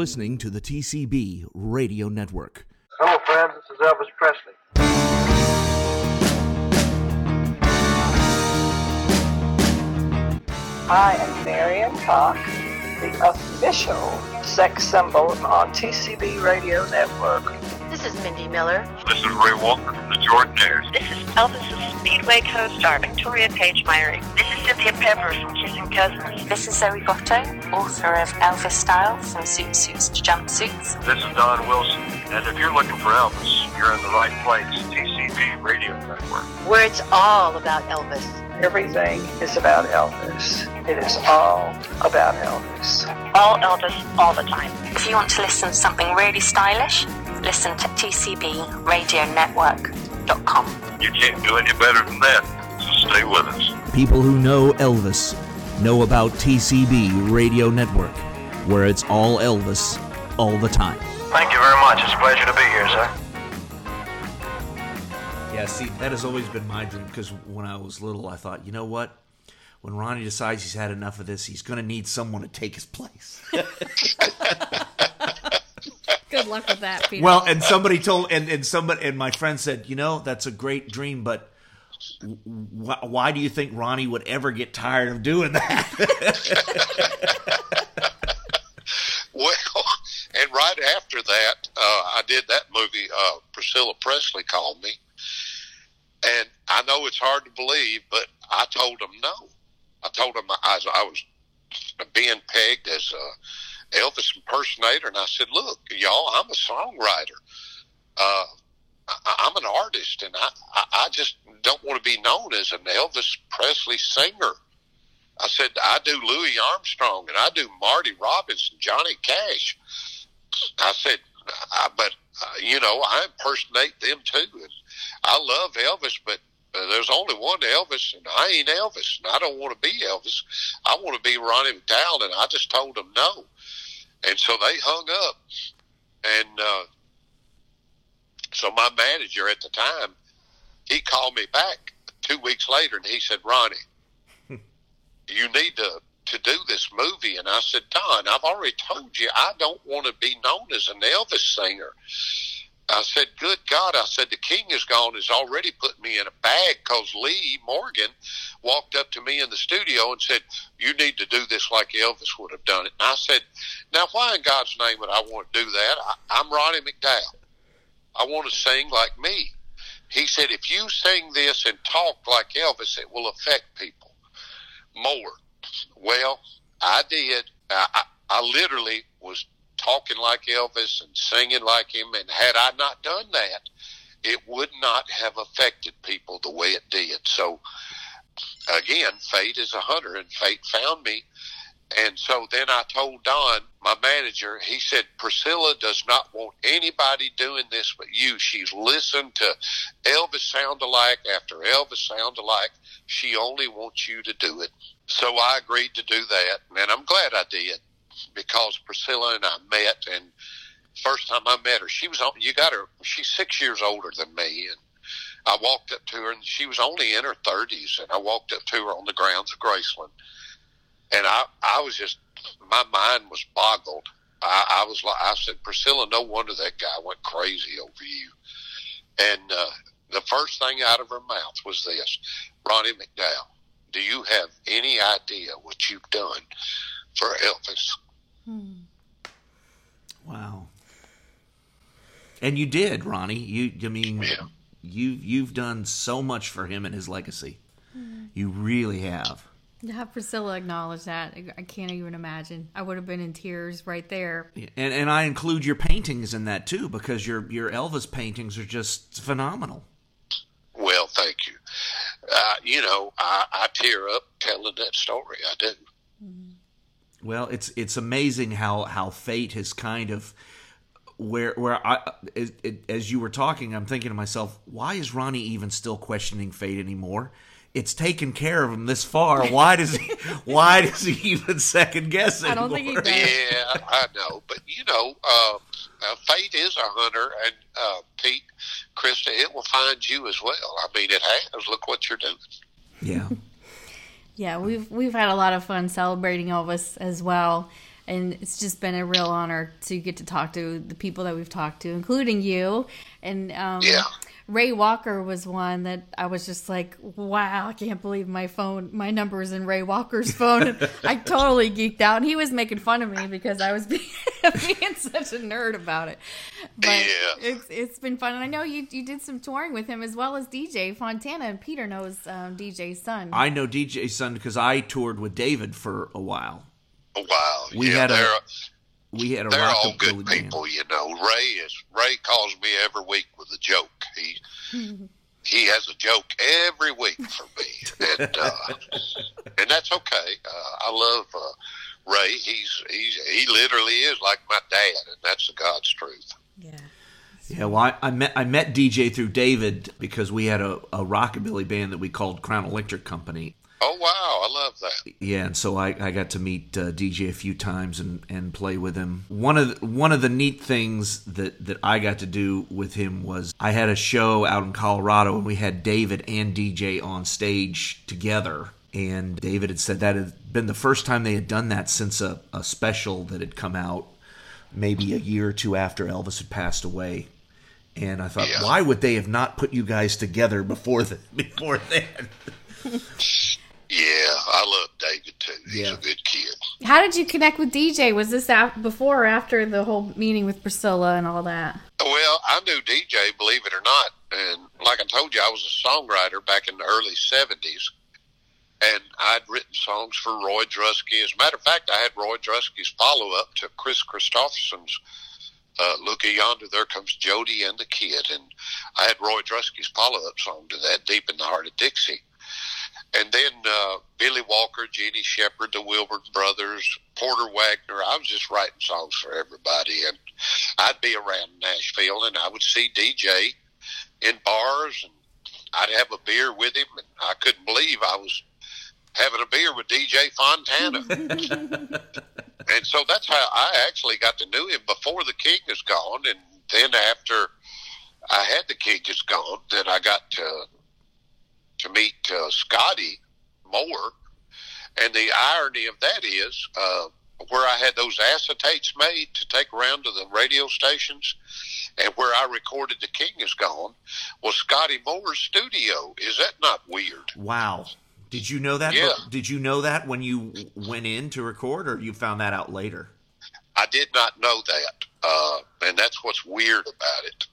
listening to the TCB Radio Network. Hello, friends. This is Elvis Presley. I am Marion Cox, the official sex symbol on TCB Radio Network. This is Mindy Miller. This is Ray Walker from the Jordanaires. This is Elvis's Speedway co-star Victoria Paige Myrie. This is Cynthia Pepper from Kissing Cousins. This is Zoey Goto, author of Elvis Style from Zoot Suits to Jumpsuits. This is Don Wilson, and if you're looking for Elvis, you're in the right place. TCB Radio Network, where it's all about Elvis. Everything is about Elvis. It is all about Elvis. All Elvis, all the time. If you want to listen to something really stylish, listen to tcbradionetwork.com. You can't do any better than that, so stay with us. People who know Elvis know about TCB Radio Network, where it's all Elvis all the time. Thank you very much. It's a pleasure to be here, sir. Yeah, see, that has always been my dream because when I was little, I thought, you know what? When Ronnie decides he's had enough of this, he's going to need someone to take his place. Good luck with that, Peter. Well, and somebody told, and, and somebody, and my friend said, you know, that's a great dream, but wh- why do you think Ronnie would ever get tired of doing that? well, and right after that, uh, I did that movie. Uh, Priscilla Presley called me, and I know it's hard to believe, but I told him no. I told him I, I was being pegged as a Elvis impersonator, and I said, "Look, y'all, I'm a songwriter. Uh, I, I'm an artist, and I, I, I just don't want to be known as an Elvis Presley singer." I said, "I do Louis Armstrong, and I do Marty Robbins and Johnny Cash." I said, I, "But uh, you know, I impersonate them too, and I love Elvis, but." Uh, there's only one Elvis, and I ain't Elvis, and I don't want to be Elvis. I want to be Ronnie McDowell, and I just told them no. And so they hung up. And uh, so my manager at the time, he called me back two weeks later and he said, Ronnie, you need to, to do this movie. And I said, Don, I've already told you I don't want to be known as an Elvis singer. I said, good God. I said, the king is gone has already put me in a bag because Lee Morgan walked up to me in the studio and said, you need to do this like Elvis would have done it. And I said, now why in God's name would I want to do that? I, I'm Ronnie McDowell. I want to sing like me. He said, if you sing this and talk like Elvis, it will affect people more. Well, I did. I, I, I literally was talking like Elvis and singing like him. And had I not done that, it would not have affected people the way it did. So, again, fate is a hunter, and fate found me. And so then I told Don, my manager, he said, Priscilla does not want anybody doing this but you. She's listened to Elvis sound alike after Elvis sound alike. She only wants you to do it. So I agreed to do that, and I'm glad I did because Priscilla and I met, and first time I met her, she was on. You got her. She's six years older than me, and I walked up to her, and she was only in her thirties, and I walked up to her on the grounds of Graceland, and I, I was just, my mind was boggled. I, I was like, I said, Priscilla, no wonder that guy went crazy over you. And uh, the first thing out of her mouth was this, Ronnie McDowell, do you have any idea what you've done for Elvis? Hmm. Wow. And you did, Ronnie. You, I mean, Yeah. you you've done so much for him and his legacy. You really have. To have Priscilla acknowledge that, I- I can't even imagine. I would have been in tears right there. And and I include your paintings in that too because your your Elvis paintings are just phenomenal. Well, thank you. Uh, you know, I, I tear up telling that story. I do. Well, it's it's amazing how how fate has kind of where where I as, as you were talking, I'm thinking to myself, why is Ronnie even still questioning fate anymore? It's taken care of him this far. Why does he? Why does he even second guess it? I don't think he does. Yeah, I know, but you know, uh, uh, fate is a hunter, and uh, Pete, Krista, it will find you as well. I mean, it has. Look what you're doing. Yeah. Yeah, we've we've had a lot of fun celebrating Elvis as well. and it's just been a real honor to get to talk to the people that we've talked to, including you. And um, Yeah. Ray Walker was one that I was just like, wow, I can't believe my phone, my number is in Ray Walker's phone. And I totally geeked out. And he was making fun of me because I was being, being such a nerd about it. But Yeah. it's, it's been fun. And I know you, you did some touring with him as well as DJ Fontana. And Peter knows um, DJ's son. I know DJ Son because I toured with David for a while. Wow. We yeah, had a they're, we had a they're all good rockabilly band. people, you know. Ray is Ray calls me every week with a joke. He he has a joke every week for me, and uh, and that's okay. Uh, I love uh, Ray. He's he's he literally is like my dad, and that's the God's truth. yeah. Yeah, well, I, I met I met DJ through David because we had a, a rockabilly band that we called Crown Electric Company. Oh wow, I love that. Yeah, and so I, I got to meet uh, DJ a few times and, and play with him. One of the, one of the neat things that, that I got to do with him was I had a show out in Colorado and we had David and DJ on stage together. And David had said that had been the first time they had done that since a, a special that had come out maybe a year or two after Elvis had passed away. And I thought, Yeah. why would they have not put you guys together before the, before then? Yeah, I love David too. He's Yeah. a good kid. How did you connect with DJ? Was this af- before or after the whole meeting with Priscilla and all that? Well, I knew DJ, believe it or not, and like I told you, I was a songwriter back in the early '70s, and I'd written songs for Roy Drusky. As a matter of fact, I had Roy Drusky's follow-up to Kris Kristofferson's uh, "Looky Yonder, There Comes Jody and the Kid," and I had Roy Drusky's follow-up song to that, "Deep in the Heart of Dixie." And then uh, Billy Walker, Jeannie Shepherd, the Wilbur Brothers, Porter Wagoner. I was just writing songs for everybody, and I'd be around Nashville, and I would see DJ in bars, and I'd have a beer with him, and I couldn't believe I was having a beer with DJ Fontana. and so that's how I actually got to know him before the King is gone, and then after I had the King is gone, then I got to to meet uh, Scotty Moore, and the irony of that is. Uh, where I had those acetates made to take around to the radio stations, and where I recorded "The King Is Gone" was Scotty Moore's studio. Is that not weird? Wow. Did you know that? Yeah. Did you know that when you went in to record, or you found that out later? I did not know that, uh, and that's what's weird about it.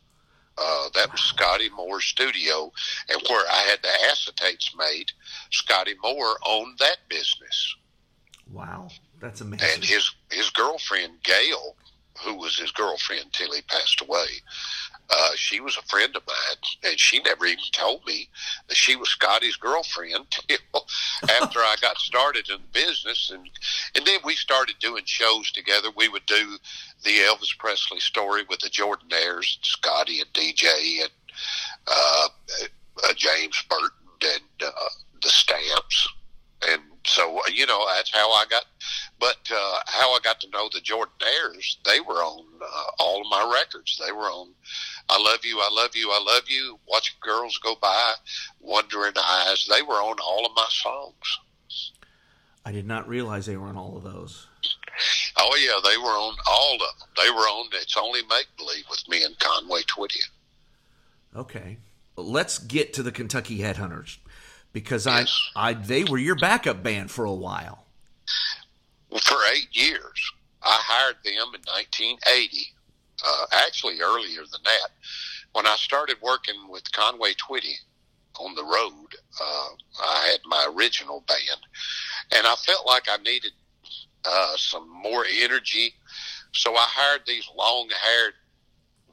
Uh, that was Scotty Moore's studio, and where I had the acetates made, Scotty Moore owned that business. Wow, that's amazing. and his his girlfriend Gail, who was his girlfriend till he passed away, uh, she was a friend of mine, and she never even told me that she was Scotty's girlfriend till after I got started in the business, and and then we started doing shows together. We would do the Elvis Presley story with the Jordanaires, Scotty and DJ, and uh, uh, James Burton, and uh, the Stamps, and so you know that's how I got. But uh, how I got to know the Jordanaires, they were on uh, all of my records. They were on "I Love You, I Love You, I Love You," "Watching Girls Go By," "Wondering Eyes." They were on all of my songs. I did not realize they were on all of those. Oh yeah, they were on all of them. They were on "It's Only Make Believe" with me and Conway Twitty. Okay, let's get to the Kentucky Headhunters because Yes. I, I, they were your backup band for a while. For eight years. I hired them in 1980. Uh, actually, earlier than that, when I started working with Conway Twitty on the road, uh, I had my original band, and I felt like I needed uh, some more energy, so I hired these long-haired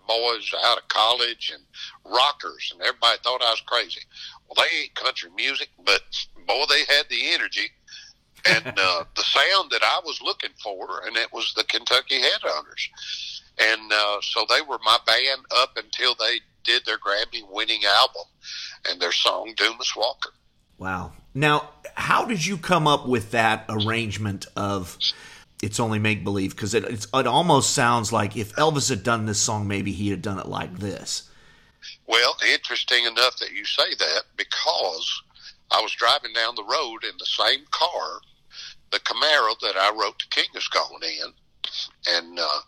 boys out of college and rockers, and everybody thought I was crazy. Well, they ain't country music, but boy, they had the energy and uh, the sound that I was looking for, and it was the Kentucky Headhunters. And uh, so they were my band up until they did their Grammy-winning album and their song "Dumas Walker." Wow. Now, how did you come up with that arrangement of "It's Only Make Believe"? Because it it almost sounds like if Elvis had done this song, maybe he had done it like this. Well, interesting enough that you say that because I was driving down the road in the same car, the Camaro that I wrote "The King Is Gone" in, and uh,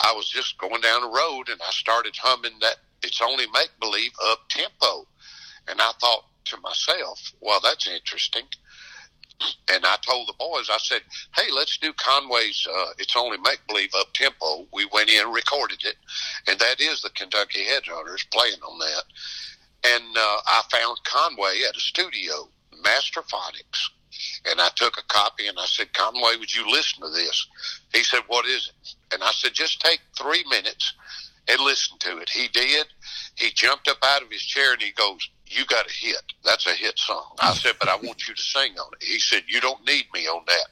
I was just going down the road, and I started humming that "It's Only Make Believe" up tempo, and I thought to myself, "Well, that's interesting." And I told the boys, I said, "Hey, let's do Conway's uh, "It's Only Make Believe" up tempo." We went in, recorded it, and that is the Kentucky Headhunters playing on that. And uh, I found Conway at a studio, Masterfonics, and I took a copy and I said, Conway, would you listen to this? He said, What is it? And I said, Just take three minutes and listen to it. He did. He jumped up out of his chair and he goes, You got a hit. That's a hit song. I said, But I want you to sing on it. He said, You don't need me on that.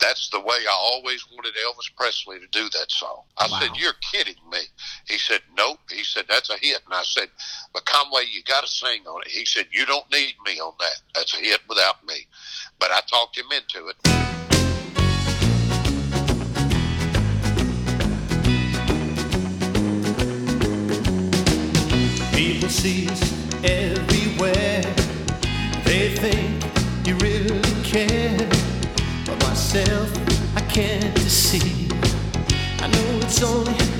That's the way I always wanted Elvis Presley to do that song. I Wow. said, You're kidding me. He said, Nope. He said, That's a hit. And I said, But Conway, you got to sing on it. He said, You don't need me on that. That's a hit without me. But I talked him into it. People see myself, I can't deceive. I know it's only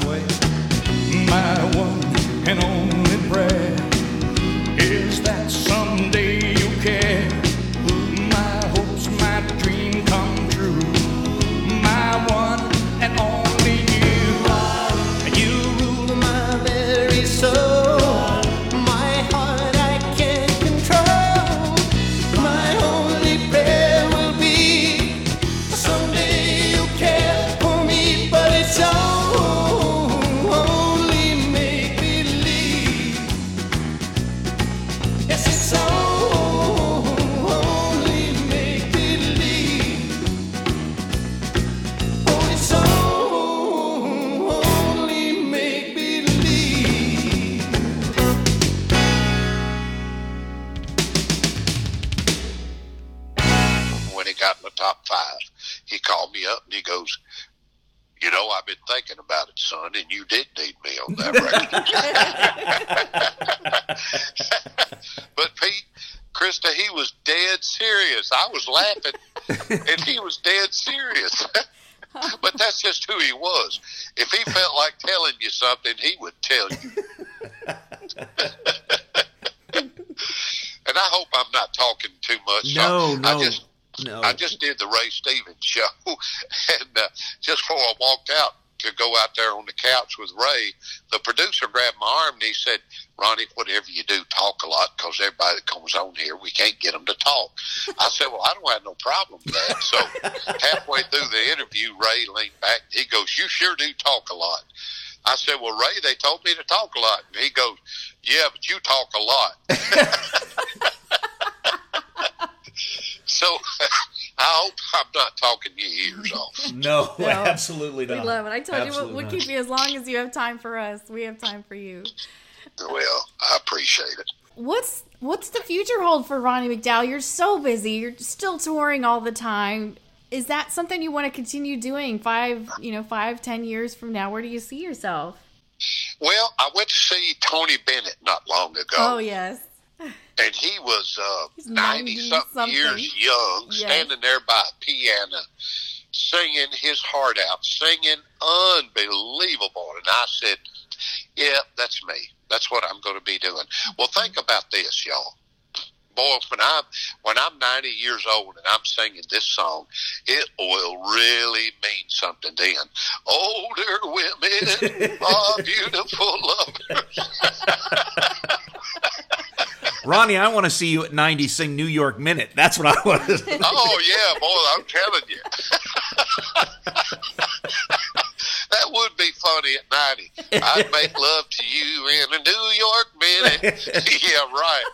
Take serious. I was laughing, and he was dead serious. but that's just who he was. If he felt like telling you something, he would tell you. and I hope I'm not talking too much. No, I no, just no. I just did the Ray Stevens show, and uh, just before I walked out to go out there on the couch with Ray, the producer grabbed my arm and he said, "Ronnie, whatever you do, talk a lot because everybody that comes on here, we can't get them to talk." I said, "Well, I don't have no problem with that." So halfway through the interview, Ray leaned back. He goes, "You sure do talk a lot." I said, "Well, Ray, they told me to talk a lot," and he goes, "Yeah, but you talk a lot." So I hope I'm not talking your ears off. No, No. absolutely We not. love it. I told you Absolutely we'll, we'll keep you as long as you have time for us. We have time for you. Well, I appreciate it. What's what's the future hold for Ronnie McDowell? You're so busy. You're still touring all the time. Is that something you want to continue doing five, you know, five, ten years from now? Where do you see yourself? Well, I went to see Tony Bennett not long ago. Oh yes, and he was uh, 90 something 90-something. years young, Yes. standing there by a piano, singing his heart out, singing unbelievable. And I said, Yeah, that's me. That's what I'm going to be doing. Well, think about this, y'all. boy, when I'm when I'm 90 years old and I'm singing this song, it will really mean something then. Older women are beautiful lovers. Ronnie, I want to see you at 90 sing New York Minute. That's what I want to oh yeah, boy, I'm telling you. that would be funny at 90. I'd make love to you in a New York minute. yeah, right.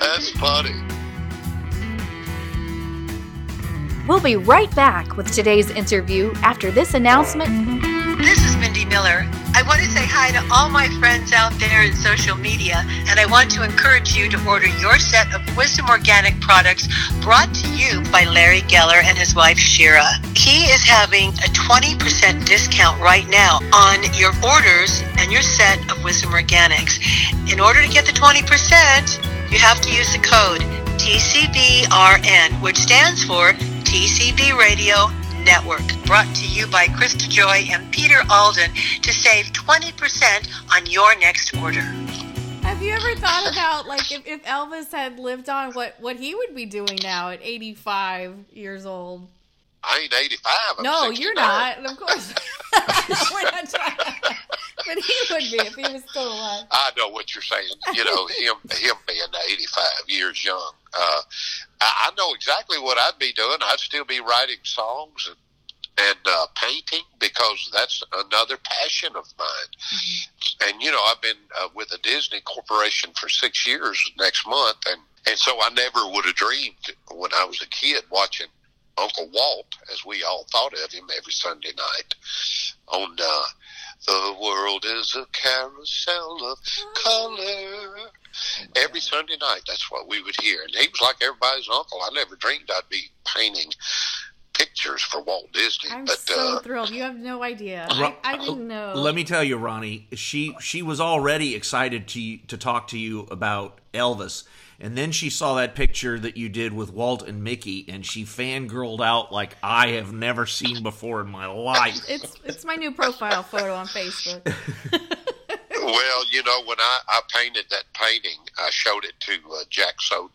That's funny. We'll be right back with today's interview after this announcement. This Mindy Miller. I want to say hi to all my friends out there in social media, and I want to encourage you to order your set of Wisdom Organic products brought to you by Larry Geller and his wife Shira. He is having a 20% discount right now on your orders and your set of Wisdom Organics. In order to get the 20%, you have to use the code TCBRN, which stands for TCB Radio Network, brought to you by Krista Joy and Peter Alden to save 20% on your next order. Have you ever thought about like if, if Elvis had lived on what what he would be doing now at 85 years old? I ain't 85. I'm no, 69. you're not. Of course. We're not trying. But he would be if he was still alive. I know what you're saying. You know, him him being 85 years young. Uh, I, I know exactly what I'd be doing. I'd still be writing songs and and uh, painting because that's another passion of mine. And you know, I've been uh, with the Disney Corporation for six years next month, and and so I never would have dreamed when I was a kid watching Uncle Walt, as we all thought of him every Sunday night on uh, the world is a carousel of color. Every Sunday night, that's what we would hear. And he was like everybody's uncle. I never dreamed I'd be painting pictures for Walt Disney. I'm but so uh, thrilled. You have no idea. Ro- I, I didn't know. Let me tell you, Ronnie, she she was already excited to to talk to you about Elvis, and then she saw that picture that you did with Walt and Mickey, and she fangirled out like I have never seen before in my life. It's it's my new profile photo on Facebook. well, you know, when I, I painted that painting, I showed it to uh, Jack Soden.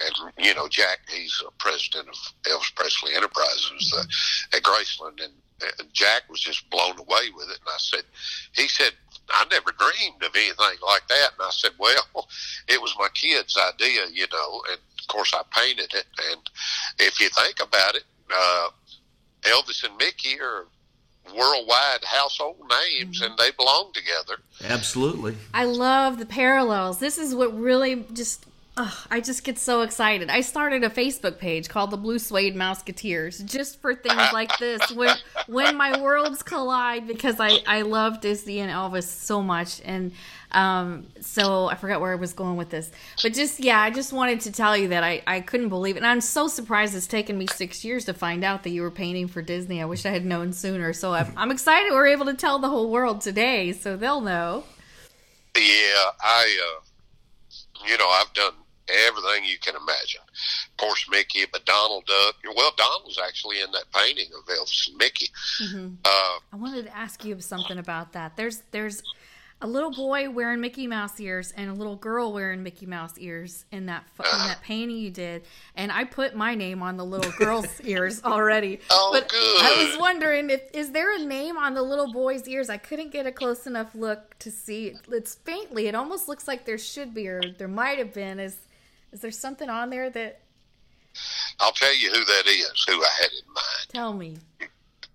And, you know, Jack, he's a president of Elvis Presley Enterprises uh, at Graceland. And uh, Jack was just blown away with it. And I said, he said, I never dreamed of anything like that. And I said, well, it was my kid's idea, you know, and of course I painted it. And if you think about it, uh, Elvis and Mickey are worldwide household names and they belong together. Absolutely. I love the parallels. This is what really just. I just get so excited. I started a Facebook page called the Blue Suede Mouseketeers just for things like this. When when my worlds collide, because I I love Disney and Elvis so much, and um, so I forgot where I was going with this. But just yeah, I just wanted to tell you that I I couldn't believe it, and I'm so surprised it's taken me six years to find out that you were painting for Disney. I wish I had known sooner. So I'm, I'm excited we're able to tell the whole world today, so they'll know. Yeah, I, uh, you know, I've done everything you can imagine. Of course, Mickey, but Donald Duck. Well, Donald was actually in that painting of Elvis and Mickey. Mhm. Uh, I wanted to ask you something about that. There's there's a little boy wearing Mickey Mouse ears and a little girl wearing Mickey Mouse ears in that pho- in that painting you did, and I put my name on the little girl's ears already. Oh, but good. I was wondering if is there a name on the little boy's ears? I couldn't get a close enough look to see. It's faintly. It almost looks like there should be, or there might have been. Is is there something on there that? I'll tell you who that is, who I had in mind. Tell me.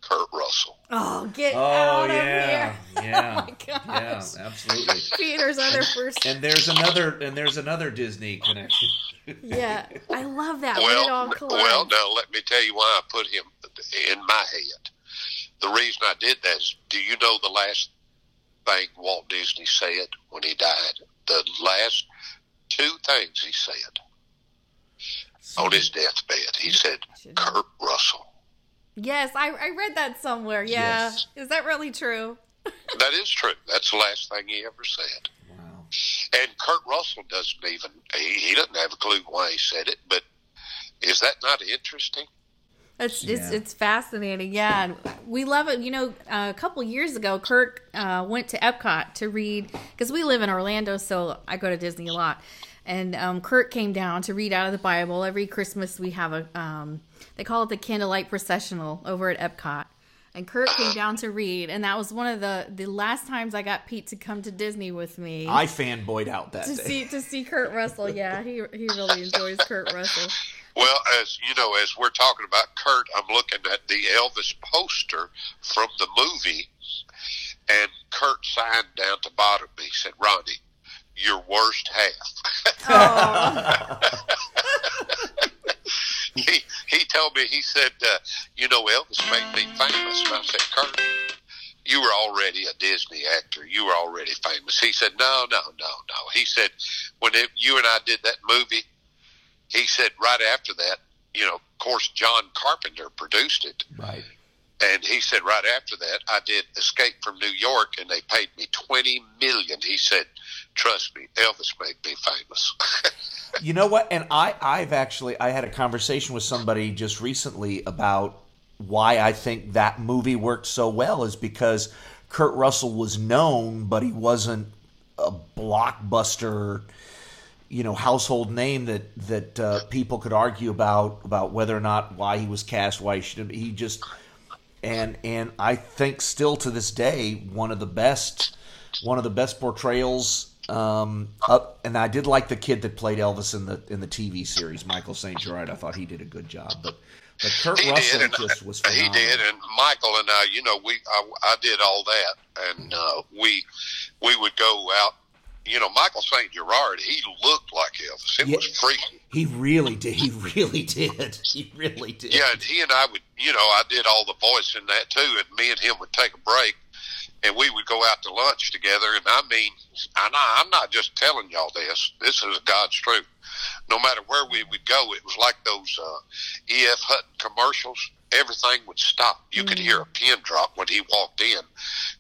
Kurt Russell. Oh, get Oh out of here! yeah, Oh my yeah, gosh. absolutely. Peter's other first. And there's another and there's another Disney connection. Yeah, I love that. when it all Well, well, now let me tell you why I put him in my head. The reason I did that is, do you know the last thing Walt Disney said when he died? The last two things he said on his deathbed. He said, "Kurt Russell." Yes, I, I read that somewhere. Yeah. Yes. Is that really true? That is true. That's the last thing he ever said. Wow. And Kurt Russell doesn't even, he, he doesn't have a clue why he said it, but is that not interesting? It's it's Yeah. it's fascinating, yeah. We love it. You know, uh, a couple years ago, Kurt uh, went to Epcot to read because we live in Orlando, so I go to Disney a lot. And um, Kurt came down to read out of the Bible. Every Christmas, we have a um, they call it the candlelight processional over at Epcot. And Kurt came down to read, and that was one of the the last times I got Pete to come to Disney with me. I fanboyed out that to day. see to see Kurt Russell. Yeah, he he really enjoys Kurt Russell. Well, as you know, as we're talking about Kurt, I'm looking at the Elvis poster from the movie, and Kurt signed down to bottom. He said, "Ronnie, your worst half." he he told me he said, uh, "You know, Elvis made me famous." And I said, "Kurt, you were already a Disney actor. You were already famous." He said, "No, no, no, no." He said, "When it, you and I did that movie." he said right after that, you know, of course, John Carpenter produced it. Right. And he said right after that, I did Escape from New York, and they paid me twenty million. He said, "Trust me, Elvis made me famous." You know what? And I, I've actually, I had a conversation with somebody just recently about why I think that movie worked so well is because Kurt Russell was known, but he wasn't a blockbuster, you know, household name that that uh, people could argue about about whether or not why he was cast, why he should. He just and and I think still to this day one of the best one of the best portrayals. Um, up, and I did like the kid that played Elvis in the in the TV series, Michael St. Gerard. I thought he did a good job, but but Kurt he Russell did, just was he did, and Michael and I, you know, we I, I did all that, and uh, we we would go out. You know, Michael St. Gerard, he looked like Elvis. It Yeah. was freaky. He really did. He really did. He really did. Yeah, and he and I would, you know, I did all the voice in that too, and me and him would take a break, and we would go out to lunch together. And I mean, and I, I'm not just telling y'all this; this is God's truth. No matter where we would go, it was like those uh, E.F. Hutton commercials. Everything would stop. You could hear a pin drop when he walked in,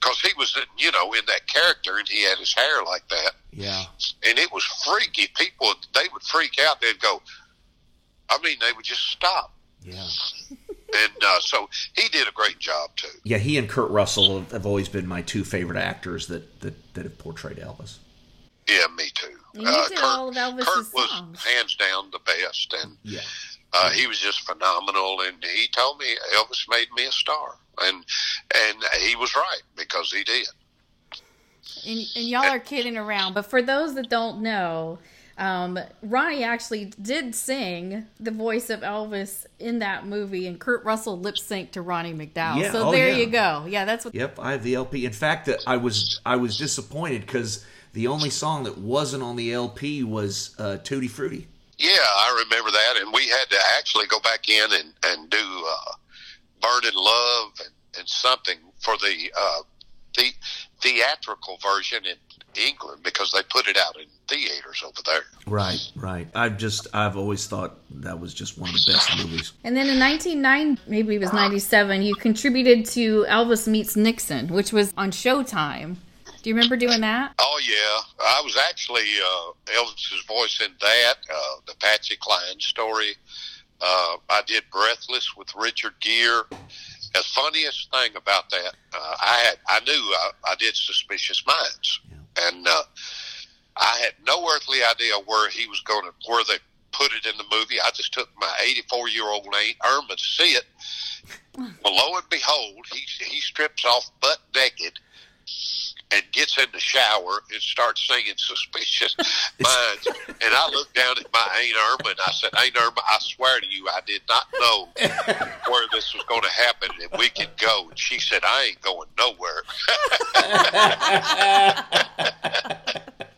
because he was, you know, in that character, and he had his hair like that Yeah. and it was freaky. People they would freak out. They'd go. I mean, they would just stop. Yeah. And uh, so he did a great job too. Yeah, he and Kurt Russell have always been my two favorite actors that that, that have portrayed Elvis. Yeah, me too. And you did all of Elvis's Kurt was songs. hands down the best, and Yeah. uh, he was just phenomenal. And he told me Elvis made me a star, and and he was right because he did. and, and y'all are kidding around. But for those that don't know, um, Ronnie actually did sing the voice of Elvis in that movie, and Kurt Russell lip synced to Ronnie McDowell. Yeah, so oh, there yeah. you go. Yeah, that's what. Yep, I have the LP. In fact, that I was I was disappointed because the only song that wasn't on the LP was uh, Tutti Frutti. Yeah, I remember that, and we had to actually go back in and and do uh, "Burning Love" and, and something for the uh, the theatrical version in England because they put it out in theaters over there. Right, right. I've just I've always thought that was just one of the best movies. And then in 1990, maybe it was 97, you contributed to Elvis Meets Nixon, which was on Showtime. Do you remember doing that? Oh yeah, I was actually uh, Elvis's voice in that, uh, the Patsy Cline story. Uh, I did Breathless with Richard Gere. The funniest thing about that, uh, I had I knew I, I did Suspicious Minds, and uh, I had no earthly idea where he was going to where they put it in the movie. I just took my 84 year old Aunt Irma to see it. Well, lo and behold, he he strips off butt naked and gets in the shower and starts singing Suspicious Minds. and I looked down at my Aunt Irma and I said, Aunt Irma, I swear to you, I did not know where this was going to happen and we could go. And she said, I ain't going nowhere.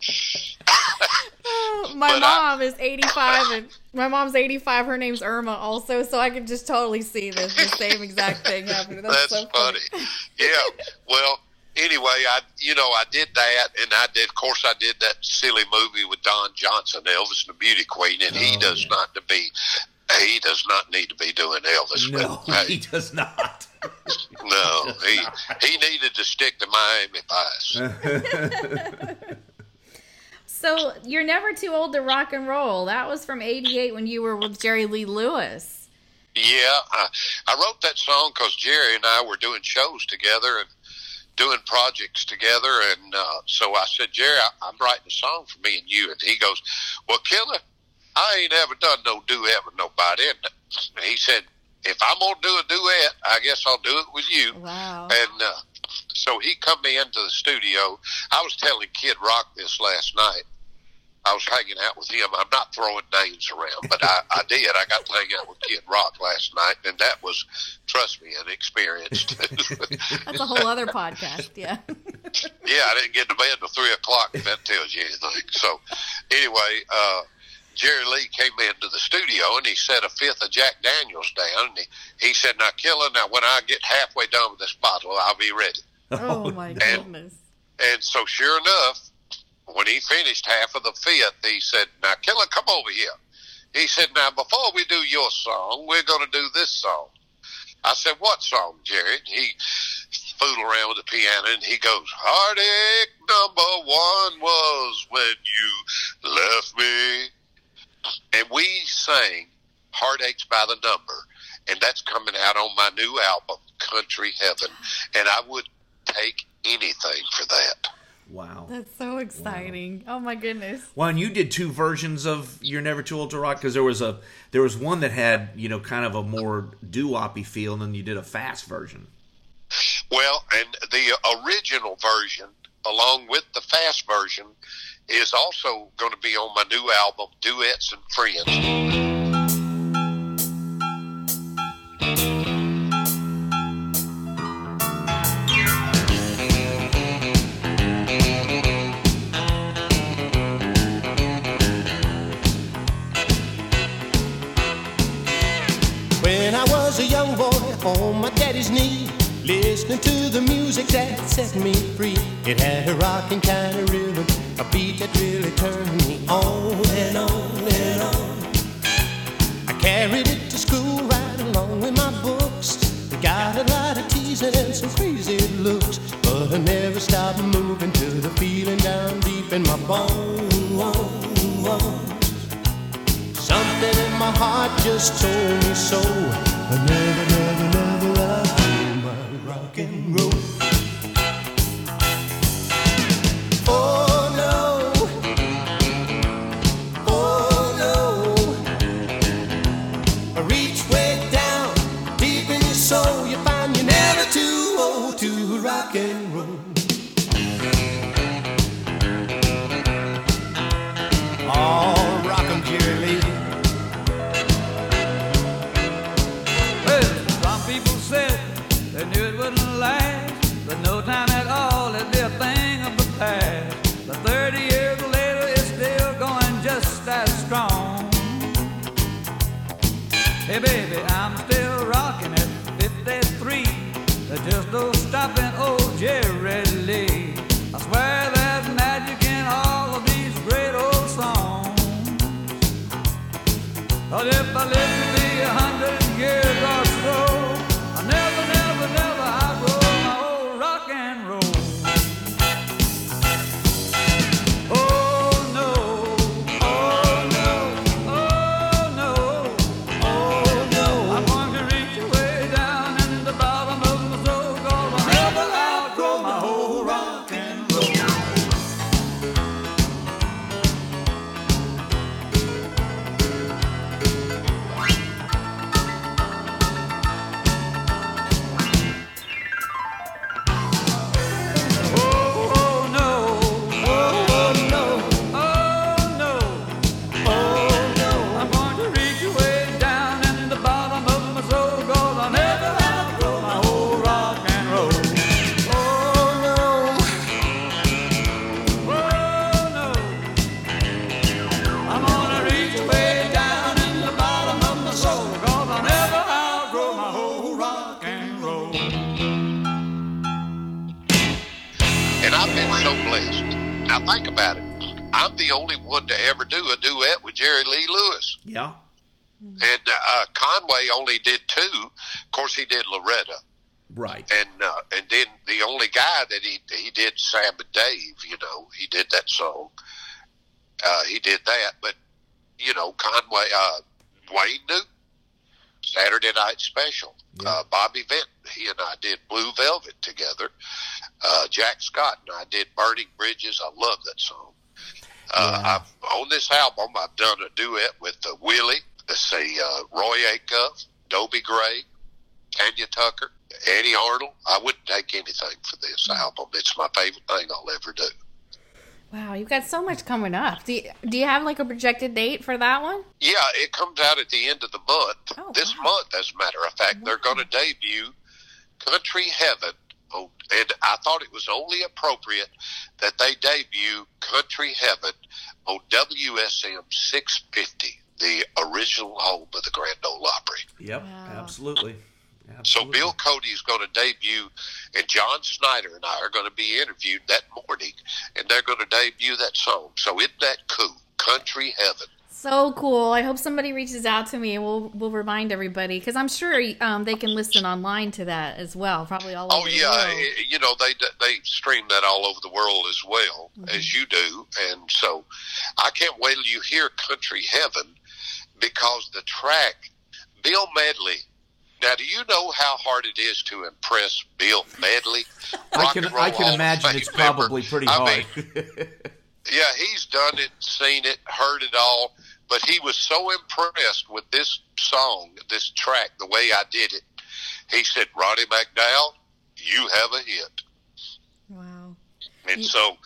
My But I- mom is 85, and my mom's 85. Her name's Irma, also, so I can just totally see this the same exact thing happening. That's, That's so funny. funny. Yeah. Well, anyway, I you know I did that, and I did. Of course, I did that silly movie with Don Johnson, Elvis and the Beauty Queen, and he Oh, does not to be. He does not need to be doing Elvis. No, but, he does not. no, he he needed to stick to Miami Vice. So you're never too old to rock and roll. That was from '88 when you were with Jerry Lee Lewis. Yeah, I, I wrote that song because Jerry and I were doing shows together and doing projects together, and uh, so I said, Jerry, I, I'm writing a song for me and you, and he goes, Well, Killer, I ain't ever done no duet with nobody, and he said, If I'm gonna do a duet, I guess I'll do it with you. Wow. And uh, so he come me into the studio. I was telling Kid Rock this last night. I was hanging out with him. I'm not throwing names around, but I, I did. I got to hang out with Kid Rock last night, and that was, trust me, an experience. That's a whole other podcast. Yeah. yeah, I didn't get to bed until three o'clock. If that tells you anything. So, anyway, uh, Jerry Lee came into the studio and he set a fifth of Jack Daniels down, and he, he said, "Now, Killer, now when I get halfway done with this bottle, I'll be ready." Oh my goodness. And so, sure enough, when he finished half of the fifth, he said, Now, Killer, come over here. He said, Now, before we do your song, we're going to do this song. I said, What song, Jerry? He fooled around with the piano and he goes, Heartache number one was when you left me. And we sang Heartaches by the Number. And that's coming out on my new album, Country Heaven. And I would take anything for that. Wow. That's so exciting. Oh my goodness. Well, and you did two versions of "You're Never Too Old to Rock" because there was a there was one that had you know kind of a more doo-woppy feel, and then you did a fast version. Well, and the original version, along with the fast version, is also going to be on my new album, Duets and Friends. Listening to the music that set me free. It had a rocking kind of rhythm, a beat that really turned me on and on and on. I carried it to school right along with my books. Got a lot of teasing and some crazy looks, but I never stopped moving to the feeling down deep in my bones. Something in my heart just told me so. I never, never, never old Jerry Lee. I swear there's magic in all of these great old songs. But if I live to be a hundred years so blessed. Now think about it. I'm the only one to ever do a duet with Jerry Lee Lewis. Yeah. And uh, Conway only did two. Of course, he did Loretta. Right. And uh, and then the only guy that he he did Sam and Dave, you know, he did that song. Uh, he did that, but you know, Conway, uh, Wayne Newton, Saturday Night Special. Uh, Bobby Vinton, he and I did Blue Velvet together. Uh, Jack Scott and I did Burning Bridges. I love that song. Uh, I've, on this album, I've done a duet with uh, Willie, let's say uh, Roy Acuff, Dobie Gray, Tanya Tucker, Eddy Arnold. I wouldn't take anything for this album. It's my favorite thing I'll ever do. Wow, you've got so much coming up. Do you, do you have like a projected date for that one? Yeah, it comes out at the end of the month. this month, as a matter of fact, they're going to debut Country Heaven. On, and I thought it was only appropriate that they debut Country Heaven on WSM 650, the original home of the Grand Ole Opry. Yep, absolutely. So Bill Cody is going to debut, and John Schneider and I are going to be interviewed that morning, and they're going to debut that song. So isn't that cool? Country Heaven. So cool. I hope somebody reaches out to me and we'll we'll remind everybody because I'm sure um, they can listen online to that as well. Probably all over Oh the yeah, world. you know they they stream that all over the world as well Mm-hmm. as you do, and so I can't wait till you hear "Country Heaven" because the track, Bill Medley. Now, do you know how hard it is to impress Bill Medley? I can I can imagine it's member. probably pretty I hard. mean, yeah, he's done it, seen it, heard it all, but he was so impressed with this song, this track, the way I did it. He said, "Ronnie McDowell, you have a hit." Wow. And so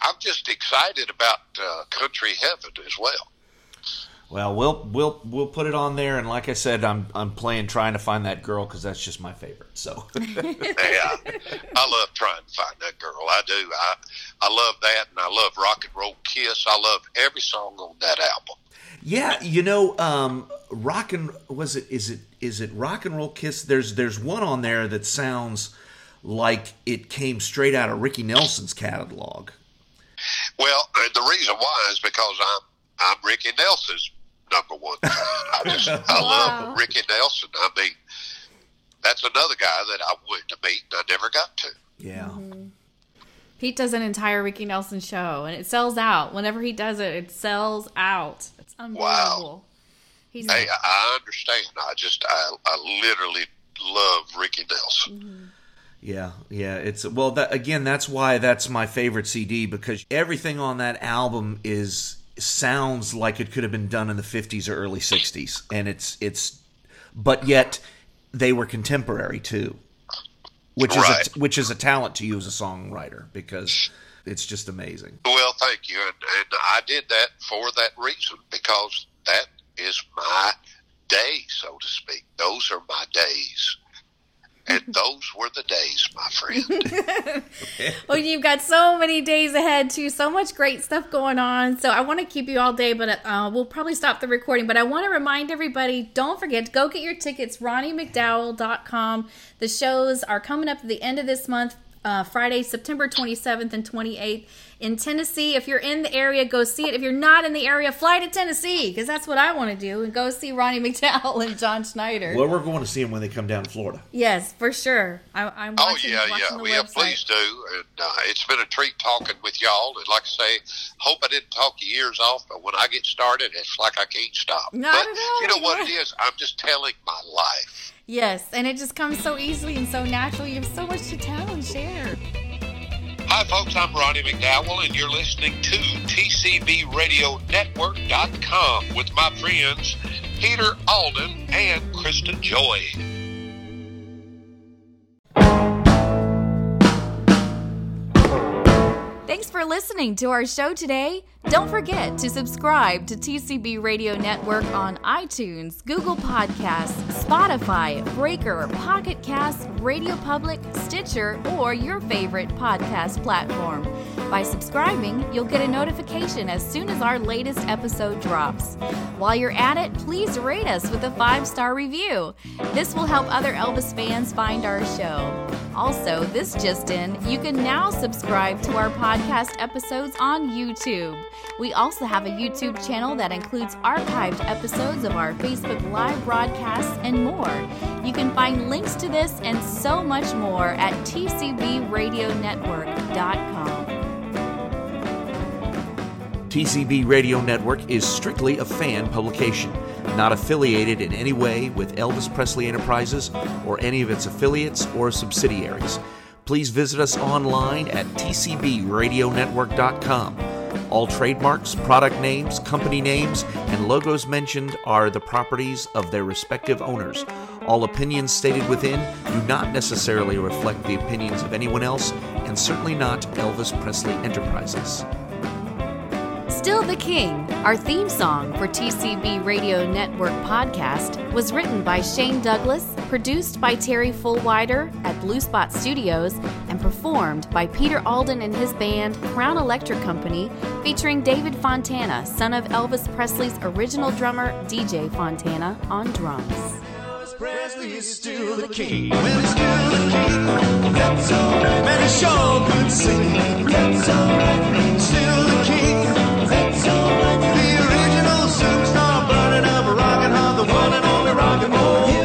I'm just excited about uh, Country Heaven as well. Well, we'll we'll we'll put it on there, and like I said, I'm I'm playing trying to find that girl because that's just my favorite. So yeah, I love trying to find that girl. I do. I I love that, and I love Rock and Roll Kiss. I love every song on that album. yeah, you know, um, rock and was it is it is it rock and roll kiss? There's there's one on there that sounds like it came straight out of Ricky Nelson's catalog. Well, the reason why is because I'm I'm Ricky Nelson's number one. I just I love Ricky Nelson. I mean, that's another guy that I wanted to meet and I never got to. Yeah. Mm-hmm. Pete does an entire Ricky Nelson show and it sells out. Whenever he does it, it sells out. It's unbelievable. He's Hey, I- I understand. I just I I literally love Ricky Nelson. Mm-hmm. Yeah, yeah. It's well that again. That's why that's my favorite CD because everything on that album is sounds like it could have been done in the fifties or early sixties, and it's it's, but yet they were contemporary too, which is Right. a, which is a talent to you as a songwriter because it's just amazing. Well, thank you, and, and I did that for that reason because that is my day, so to speak. Those are my days, and those were the days, my friend. well, you've got so many days ahead too. So much great stuff going on. So I want to keep you all day, but uh, we'll probably stop the recording. But I want to remind everybody: don't forget to go get your tickets. RonnieMcDowell.com. The shows are coming up at the end of this month. Uh, Friday, September 27th and 28th in Tennessee. If you're in the area, go see it. If you're not in the area, fly to Tennessee because that's what I want to do and go see Ronnie McDowell and John Schneider. Well, we're going to see them when they come down to Florida. Yes, for sure. I, I'm oh watching, yeah, watching yeah, the yeah. Please do. And uh, it's been a treat talking with y'all. And like I say, hope I didn't talk your ears off. But when I get started, it's like I can't stop. Not but at all, you know what it is? I'm just telling my life. Yes, and it just comes so easily and so naturally. You have so much to tell and share. Hi, folks. I'm Ronnie McDowell, and you're listening to TCBRadioNetwork.com with my friends Peter Alden and Kristen Joy. Thanks for listening to our show today. Don't forget to subscribe to TCB Radio Network on iTunes, Google Podcasts, Spotify, Breaker, Pocket Casts, Radio Public, Stitcher, or your favorite podcast platform. By subscribing, you'll get a notification as soon as our latest episode drops. While you're at it, please rate us with a five star review. This will help other Elvis fans find our show. Also, this just in, you can now subscribe to our podcast episodes on YouTube. We also have a YouTube channel that includes archived episodes of our Facebook Live broadcasts and more. You can find links to this and so much more at tcbradionetwork.com. TCB Radio Network is strictly a fan publication. not affiliated in any way with Elvis Presley Enterprises or any of its affiliates or subsidiaries. Please visit us online at tcbradionetwork.com. All trademarks, product names, company names, and logos mentioned are the properties of their respective owners. All opinions stated within do not necessarily reflect the opinions of anyone else, and certainly not Elvis Presley Enterprises. Still the King, our theme song for TCB Radio Network podcast, was written by Shane Douglas, produced by Terry Fullwider at Blue Spot Studios, and performed by Peter Alden and his band Crown Electric Company, featuring David Fontana, son of Elvis Presley's original drummer DJ Fontana, on drums. Presley is still the king. Well, he's still the king. That's all. Man, he sure could sing. The original superstar, burning up, rocking hard, the one and only rock and roll.